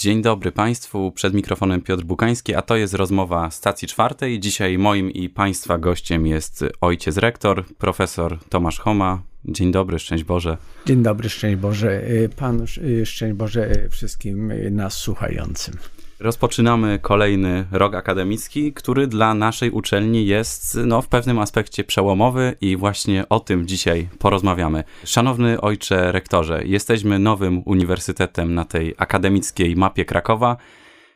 Dzień dobry Państwu, przed mikrofonem Piotr Bukański, a to jest rozmowa stacji czwartej. Dzisiaj moim i Państwa gościem jest ojciec rektor, profesor Tomasz Homa. Dzień dobry, szczęść Boże. Dzień dobry, szczęść Boże Panu, szczęść Boże wszystkim nas słuchającym. Rozpoczynamy kolejny rok akademicki, który dla naszej uczelni jest no, w pewnym aspekcie przełomowy i właśnie o tym dzisiaj porozmawiamy. Szanowny ojcze rektorze, jesteśmy nowym uniwersytetem na tej akademickiej mapie Krakowa.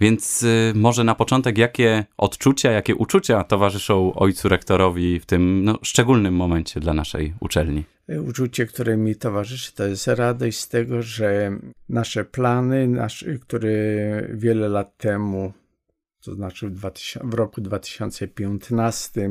Więc y, może na początek, jakie odczucia, jakie uczucia towarzyszą ojcu rektorowi w tym no, szczególnym momencie dla naszej uczelni? Uczucie, które mi towarzyszy, to jest radość z tego, że nasze plany, nasz, które wiele lat temu, to znaczy w, 2000, w roku 2015,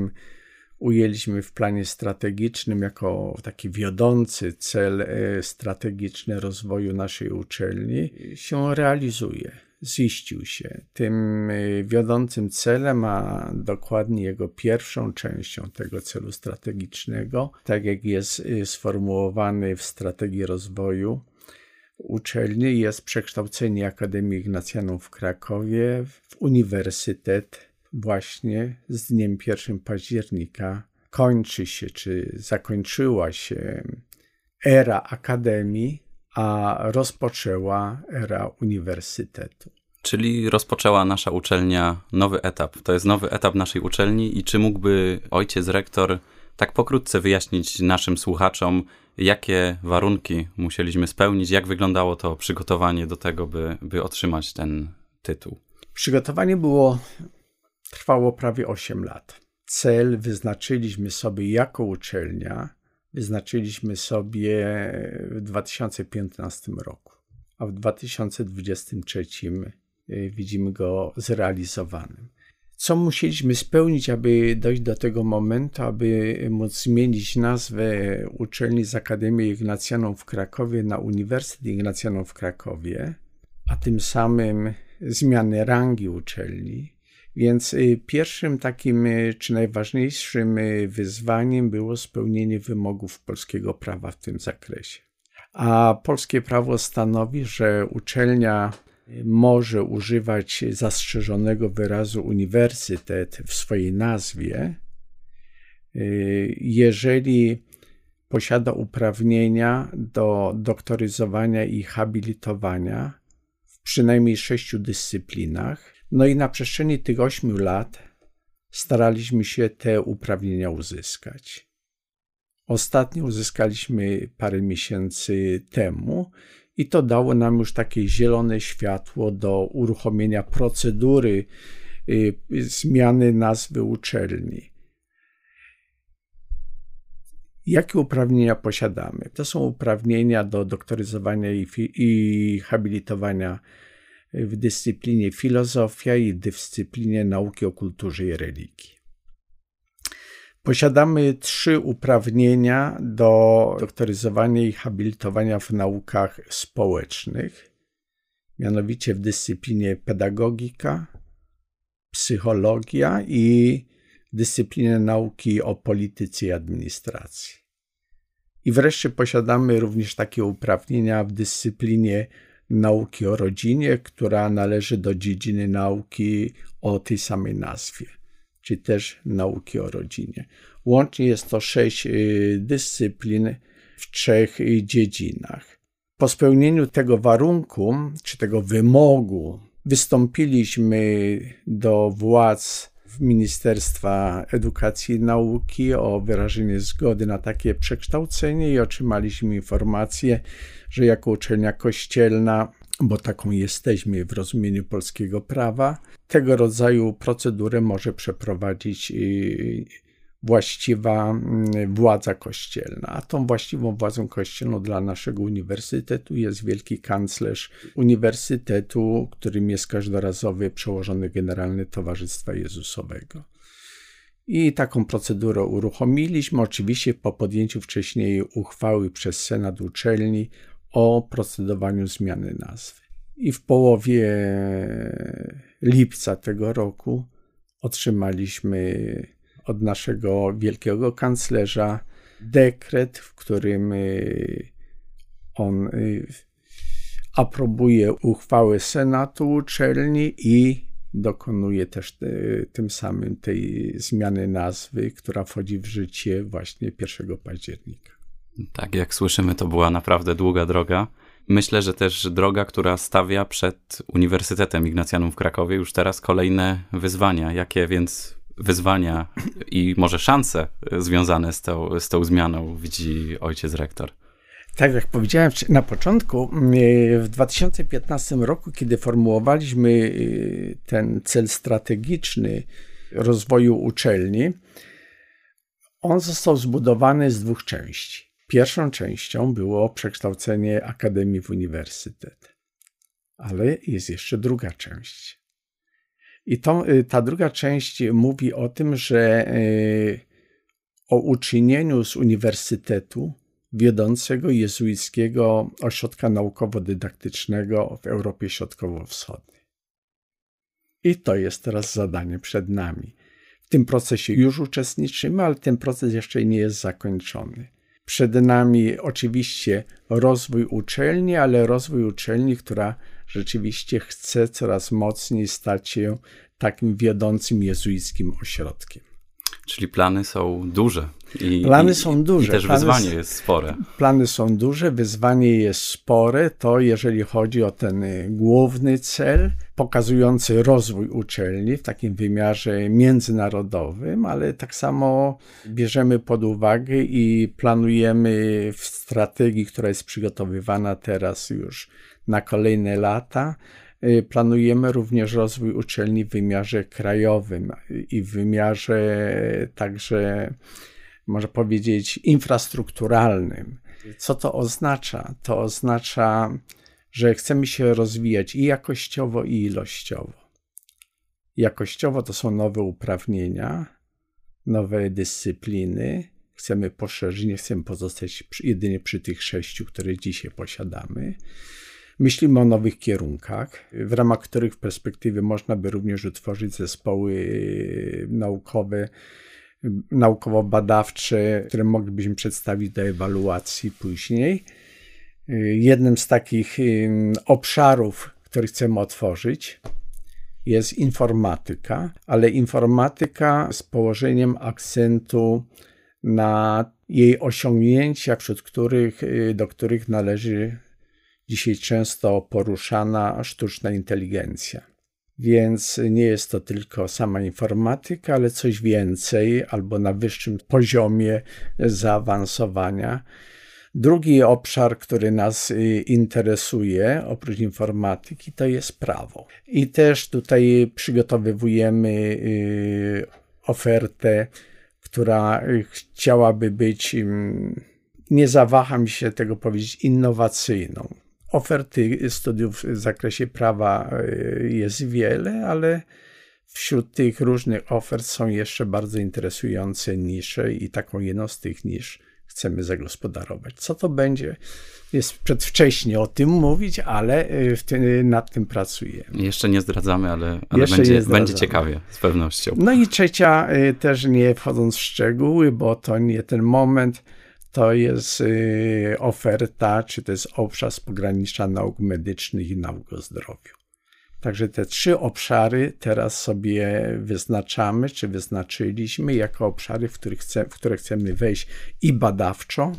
ujęliśmy w planie strategicznym jako taki wiodący cel e, strategiczny rozwoju naszej uczelni, się realizuje ziścił się. Tym y, wiodącym celem, a dokładnie jego pierwszą częścią tego celu strategicznego, tak jak jest y, sformułowany w strategii rozwoju uczelni, jest przekształcenie Akademii Ignacjanów w Krakowie w uniwersytet właśnie z dniem 1 października kończy się, czy zakończyła się era akademii, a rozpoczęła era uniwersytetu. Czyli rozpoczęła nasza uczelnia nowy etap. To jest nowy etap naszej uczelni i czy mógłby ojciec rektor tak pokrótce wyjaśnić naszym słuchaczom, jakie warunki musieliśmy spełnić, jak wyglądało to przygotowanie do tego, by, by otrzymać ten tytuł? Przygotowanie było, trwało prawie 8 lat. Cel wyznaczyliśmy sobie jako uczelnia wyznaczyliśmy sobie w 2015 roku, a w 2023 y, widzimy go zrealizowanym. Co musieliśmy spełnić, aby dojść do tego momentu, aby móc zmienić nazwę uczelni z Akademii Ignacjaną w Krakowie na Uniwersytet Ignacjaną w Krakowie, a tym samym zmiany rangi uczelni, więc y, pierwszym takim, y, czy najważniejszym y, wyzwaniem było spełnienie wymogów polskiego prawa w tym zakresie. A polskie prawo stanowi, że uczelnia może używać zastrzeżonego wyrazu uniwersytet w swojej nazwie, jeżeli posiada uprawnienia do doktoryzowania i habilitowania w przynajmniej sześciu dyscyplinach no i na przestrzeni tych ośmiu lat staraliśmy się te uprawnienia uzyskać. Ostatnio uzyskaliśmy parę miesięcy temu i to dało nam już takie zielone światło do uruchomienia procedury y, zmiany nazwy uczelni. Jakie uprawnienia posiadamy? To są uprawnienia do doktoryzowania i, i habilitowania w dyscyplinie filozofia i dyscyplinie nauki o kulturze i religii. Posiadamy trzy uprawnienia do doktoryzowania i habilitowania w naukach społecznych, mianowicie w dyscyplinie pedagogika, psychologia i dyscyplinie nauki o polityce i administracji. I wreszcie posiadamy również takie uprawnienia w dyscyplinie nauki o rodzinie, która należy do dziedziny nauki o tej samej nazwie, czy też nauki o rodzinie. Łącznie jest to sześć y, dyscyplin w trzech dziedzinach. Po spełnieniu tego warunku, czy tego wymogu, wystąpiliśmy do władz Ministerstwa Edukacji i Nauki o wyrażenie zgody na takie przekształcenie i otrzymaliśmy informację, że jako uczelnia kościelna, bo taką jesteśmy w rozumieniu polskiego prawa, tego rodzaju procedurę może przeprowadzić y, właściwa mm, władza kościelna. A tą właściwą władzą kościelną dla naszego uniwersytetu jest wielki kanclerz uniwersytetu, którym jest każdorazowy przełożony generalny Towarzystwa Jezusowego. I taką procedurę uruchomiliśmy, oczywiście po podjęciu wcześniej uchwały przez Senat Uczelni o procedowaniu zmiany nazwy. I w połowie lipca tego roku otrzymaliśmy od naszego wielkiego kanclerza dekret, w którym y, on y, aprobuje uchwałę Senatu uczelni i dokonuje też y, tym samym tej zmiany nazwy, która wchodzi w życie właśnie 1 października. Tak, jak słyszymy, to była naprawdę długa droga. Myślę, że też droga, która stawia przed Uniwersytetem Ignacjanum w Krakowie już teraz kolejne wyzwania. Jakie więc wyzwania i może szanse związane z tą, z tą zmianą widzi ojciec rektor? Tak jak powiedziałem na początku, w 2015 roku, kiedy formułowaliśmy y, ten cel strategiczny rozwoju uczelni, on został zbudowany z dwóch części. Pierwszą częścią było przekształcenie akademii w uniwersytet, ale jest jeszcze druga część. I to, y, ta druga część mówi o tym, że y, o uczynieniu z uniwersytetu wiodącego jezuickiego ośrodka naukowo-dydaktycznego w Europie Środkowo-Wschodniej. I to jest teraz zadanie przed nami. W tym procesie już uczestniczymy, ale ten proces jeszcze nie jest zakończony. Przed nami oczywiście rozwój uczelni, ale rozwój uczelni, która rzeczywiście chce coraz mocniej stać się takim wiodącym jezuickim ośrodkiem. Czyli plany są duże. I, plany są duże. I też plany, wyzwanie jest spore. Plany są duże, wyzwanie jest spore. To jeżeli chodzi o ten y, główny cel, pokazujący rozwój uczelni w takim wymiarze międzynarodowym, ale tak samo bierzemy pod uwagę i planujemy w strategii, która jest przygotowywana teraz już na kolejne lata, planujemy również rozwój uczelni w wymiarze krajowym i w wymiarze także, można powiedzieć, infrastrukturalnym. Co to oznacza? To oznacza, że chcemy się rozwijać i jakościowo, i ilościowo. Jakościowo to są nowe uprawnienia, nowe dyscypliny. Chcemy poszerzyć, nie chcemy pozostać jedynie przy tych sześciu, które dzisiaj posiadamy. Myślimy o nowych kierunkach, w ramach których w perspektywie można by również utworzyć zespoły y, naukowe, naukowo-badawcze, które moglibyśmy przedstawić do ewaluacji później. Y, jednym z takich y, obszarów, który chcemy otworzyć, jest informatyka, ale informatyka z położeniem akcentu na jej osiągnięcia, wśród których, do których należy dzisiaj często poruszana sztuczna inteligencja. Więc nie jest to tylko sama informatyka, ale coś więcej albo na wyższym poziomie zaawansowania. Drugi obszar, który nas y, interesuje, oprócz informatyki, to jest prawo. I też tutaj przygotowujemy y, ofertę, która chciałaby być, nie zawaham się tego powiedzieć, innowacyjną. Oferty studiów w zakresie prawa e, jest wiele, ale wśród tych różnych ofert są jeszcze bardzo interesujące nisze i taką jedną z tych nisz chcemy zagospodarować. Co to będzie? Jest przedwcześnie o tym mówić, ale e, nad tym pracujemy. Jeszcze nie zdradzamy, ale, ale będzie, będzie ciekawie, z pewnością. No i trzecia, e, też nie wchodząc w szczegóły, bo to nie ten moment, to jest y, oferta, czy to jest obszar z pogranicza nauk medycznych i nauk o zdrowiu. Także te trzy obszary teraz sobie wyznaczamy, czy wyznaczyliśmy jako obszary, w, których chce, w które chcemy wejść i badawczo,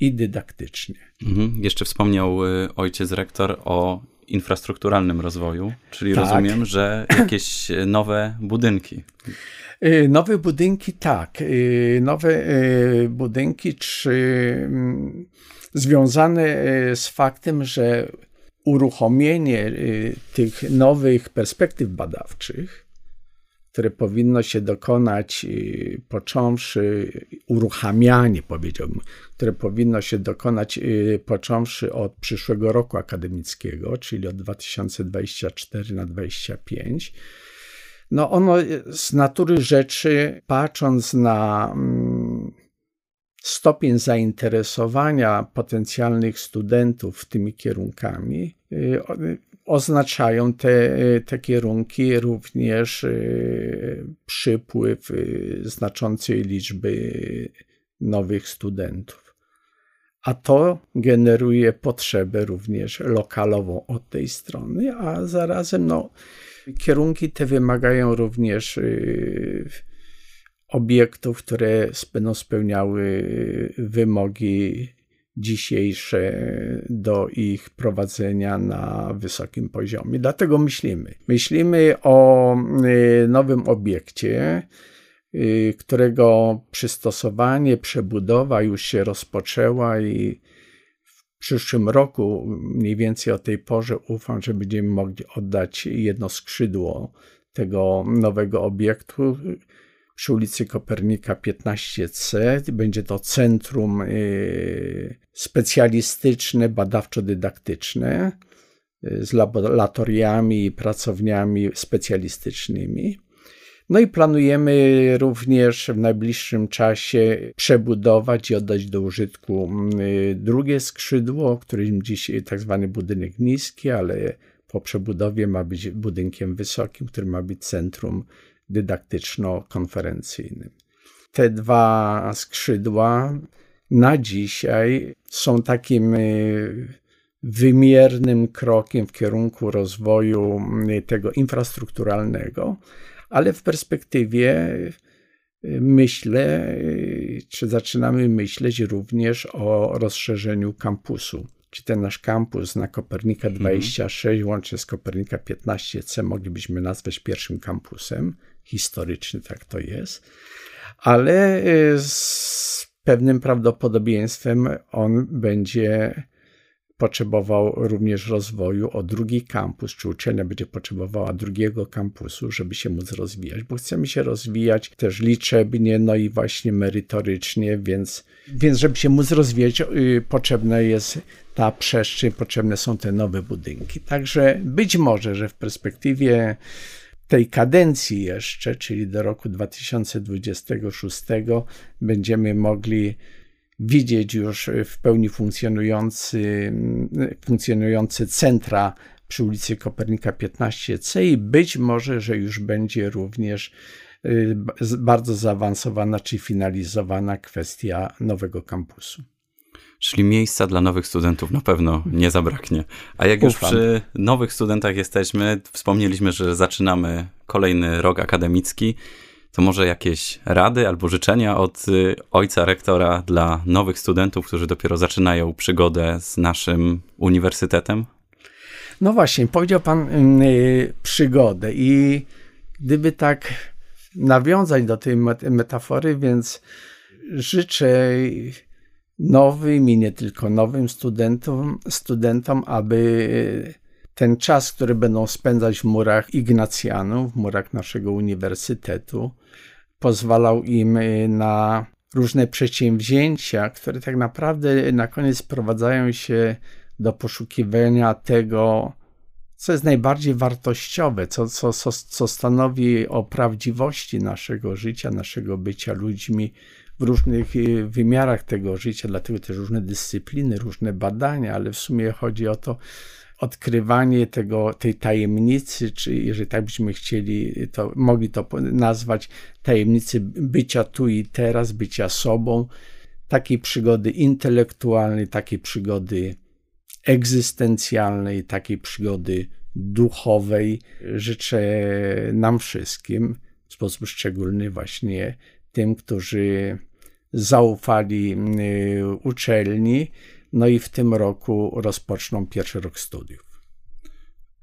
i dydaktycznie. Mhm. Jeszcze wspomniał y, ojciec rektor o infrastrukturalnym rozwoju, czyli tak. rozumiem, że jakieś nowe budynki. Y, nowe budynki, tak. Y, nowe y, budynki, czy mm, związane z faktem, że uruchomienie tych nowych perspektyw badawczych, które powinno się dokonać, począwszy, uruchamianie powiedziałbym, które powinno się dokonać począwszy od przyszłego roku akademickiego, czyli od 2024 na 2025, no ono z natury rzeczy, patrząc na mm, stopień zainteresowania potencjalnych studentów tymi kierunkami, y, oznaczają te, te kierunki również y, przypływ y, znaczącej liczby nowych studentów. a to generuje potrzebę również lokalową od tej strony, a zarazem no, kierunki te wymagają również y, obiektów, które będą spełniały wymogi dzisiejsze do ich prowadzenia na wysokim poziomie. Dlatego myślimy. Myślimy o y, nowym obiekcie, y, którego przystosowanie, przebudowa już się rozpoczęła i przyszłym roku, mniej więcej o tej porze, ufam, że będziemy mogli oddać jedno skrzydło tego nowego obiektu przy ulicy Kopernika 15C. Będzie to centrum y, specjalistyczne, badawczo-dydaktyczne y, z laboratoriami i pracowniami specjalistycznymi. No i planujemy również w najbliższym czasie przebudować i oddać do użytku y, drugie skrzydło, którym dziś tak zwany budynek niski, ale po przebudowie ma być budynkiem wysokim, który ma być centrum dydaktyczno-konferencyjnym. Te dwa skrzydła na dzisiaj są takim y, wymiernym krokiem w kierunku rozwoju y, tego infrastrukturalnego, ale w perspektywie y, myślę, czy zaczynamy myśleć również o rozszerzeniu kampusu. Czy ten nasz kampus na Kopernika 26 mhm. łącznie z Kopernika 15C moglibyśmy nazwać pierwszym kampusem historyczny, tak to jest, ale y, z pewnym prawdopodobieństwem on będzie potrzebował również rozwoju o drugi kampus, czy uczelnia będzie potrzebowała drugiego kampusu, żeby się móc rozwijać, bo chcemy się rozwijać też liczebnie, no i właśnie merytorycznie, więc, więc żeby się móc rozwijać, yy, potrzebna jest ta przestrzeń, potrzebne są te nowe budynki. Także być może, że w perspektywie tej kadencji jeszcze, czyli do roku 2026, będziemy mogli widzieć już w pełni funkcjonujący, funkcjonujące centra przy ulicy Kopernika 15C i być może, że już będzie również y, bardzo zaawansowana czy finalizowana kwestia nowego kampusu. Czyli miejsca dla nowych studentów na pewno nie zabraknie. A jak już przy nowych studentach jesteśmy, wspomnieliśmy, że zaczynamy kolejny rok akademicki, to może jakieś rady albo życzenia od y, ojca rektora dla nowych studentów, którzy dopiero zaczynają przygodę z naszym uniwersytetem? No właśnie, powiedział pan yy, przygodę i gdyby tak nawiązać do tej metafory, więc życzę nowym i nie tylko nowym studentom, studentom aby ten czas, który będą spędzać w murach Ignacjanów, w murach naszego uniwersytetu, pozwalał im na różne przedsięwzięcia, które tak naprawdę na koniec sprowadzają się do poszukiwania tego, co jest najbardziej wartościowe, co, co, co, co stanowi o prawdziwości naszego życia, naszego bycia ludźmi, w różnych y, wymiarach tego życia, dlatego też różne dyscypliny, różne badania, ale w sumie chodzi o to odkrywanie tego, tej tajemnicy, czy jeżeli tak byśmy chcieli, to mogli to nazwać tajemnicy bycia tu i teraz, bycia sobą, takiej przygody intelektualnej, takiej przygody egzystencjalnej, takiej przygody duchowej. Życzę nam wszystkim w sposób szczególny właśnie tym, którzy zaufali y, uczelni, no i w tym roku rozpoczną pierwszy rok studiów.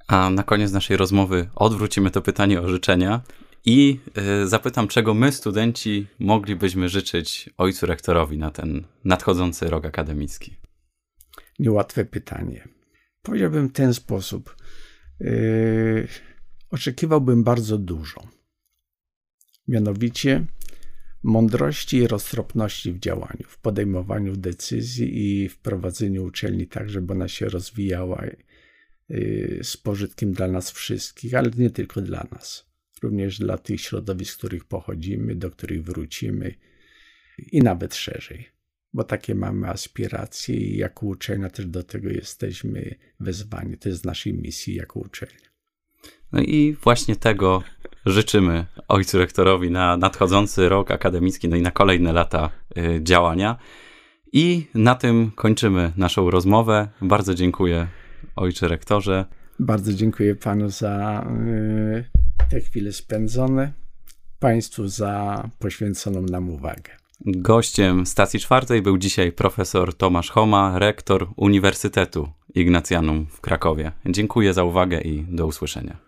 A na koniec naszej rozmowy odwrócimy to pytanie o życzenia i y, zapytam, czego my, studenci, moglibyśmy życzyć ojcu rektorowi na ten nadchodzący rok akademicki. Niełatwe pytanie. Powiedziałbym w ten sposób. Yy, oczekiwałbym bardzo dużo. Mianowicie, mądrości i roztropności w działaniu, w podejmowaniu decyzji i w prowadzeniu uczelni tak, żeby ona się rozwijała y, z pożytkiem dla nas wszystkich, ale nie tylko dla nas, również dla tych środowisk, z których pochodzimy, do których wrócimy i nawet szerzej, bo takie mamy aspiracje i jako uczelnia też do tego jesteśmy wezwani. To jest naszej misji jako uczelnia. No i właśnie tego życzymy ojcu rektorowi na nadchodzący rok akademicki, no i na kolejne lata y, działania. I na tym kończymy naszą rozmowę. Bardzo dziękuję, ojcze rektorze. Bardzo dziękuję panu za y, te chwile spędzone, państwu za poświęconą nam uwagę. Gościem stacji czwartej był dzisiaj profesor Tomasz Homa, rektor Uniwersytetu Ignacjanum w Krakowie. Dziękuję za uwagę i do usłyszenia.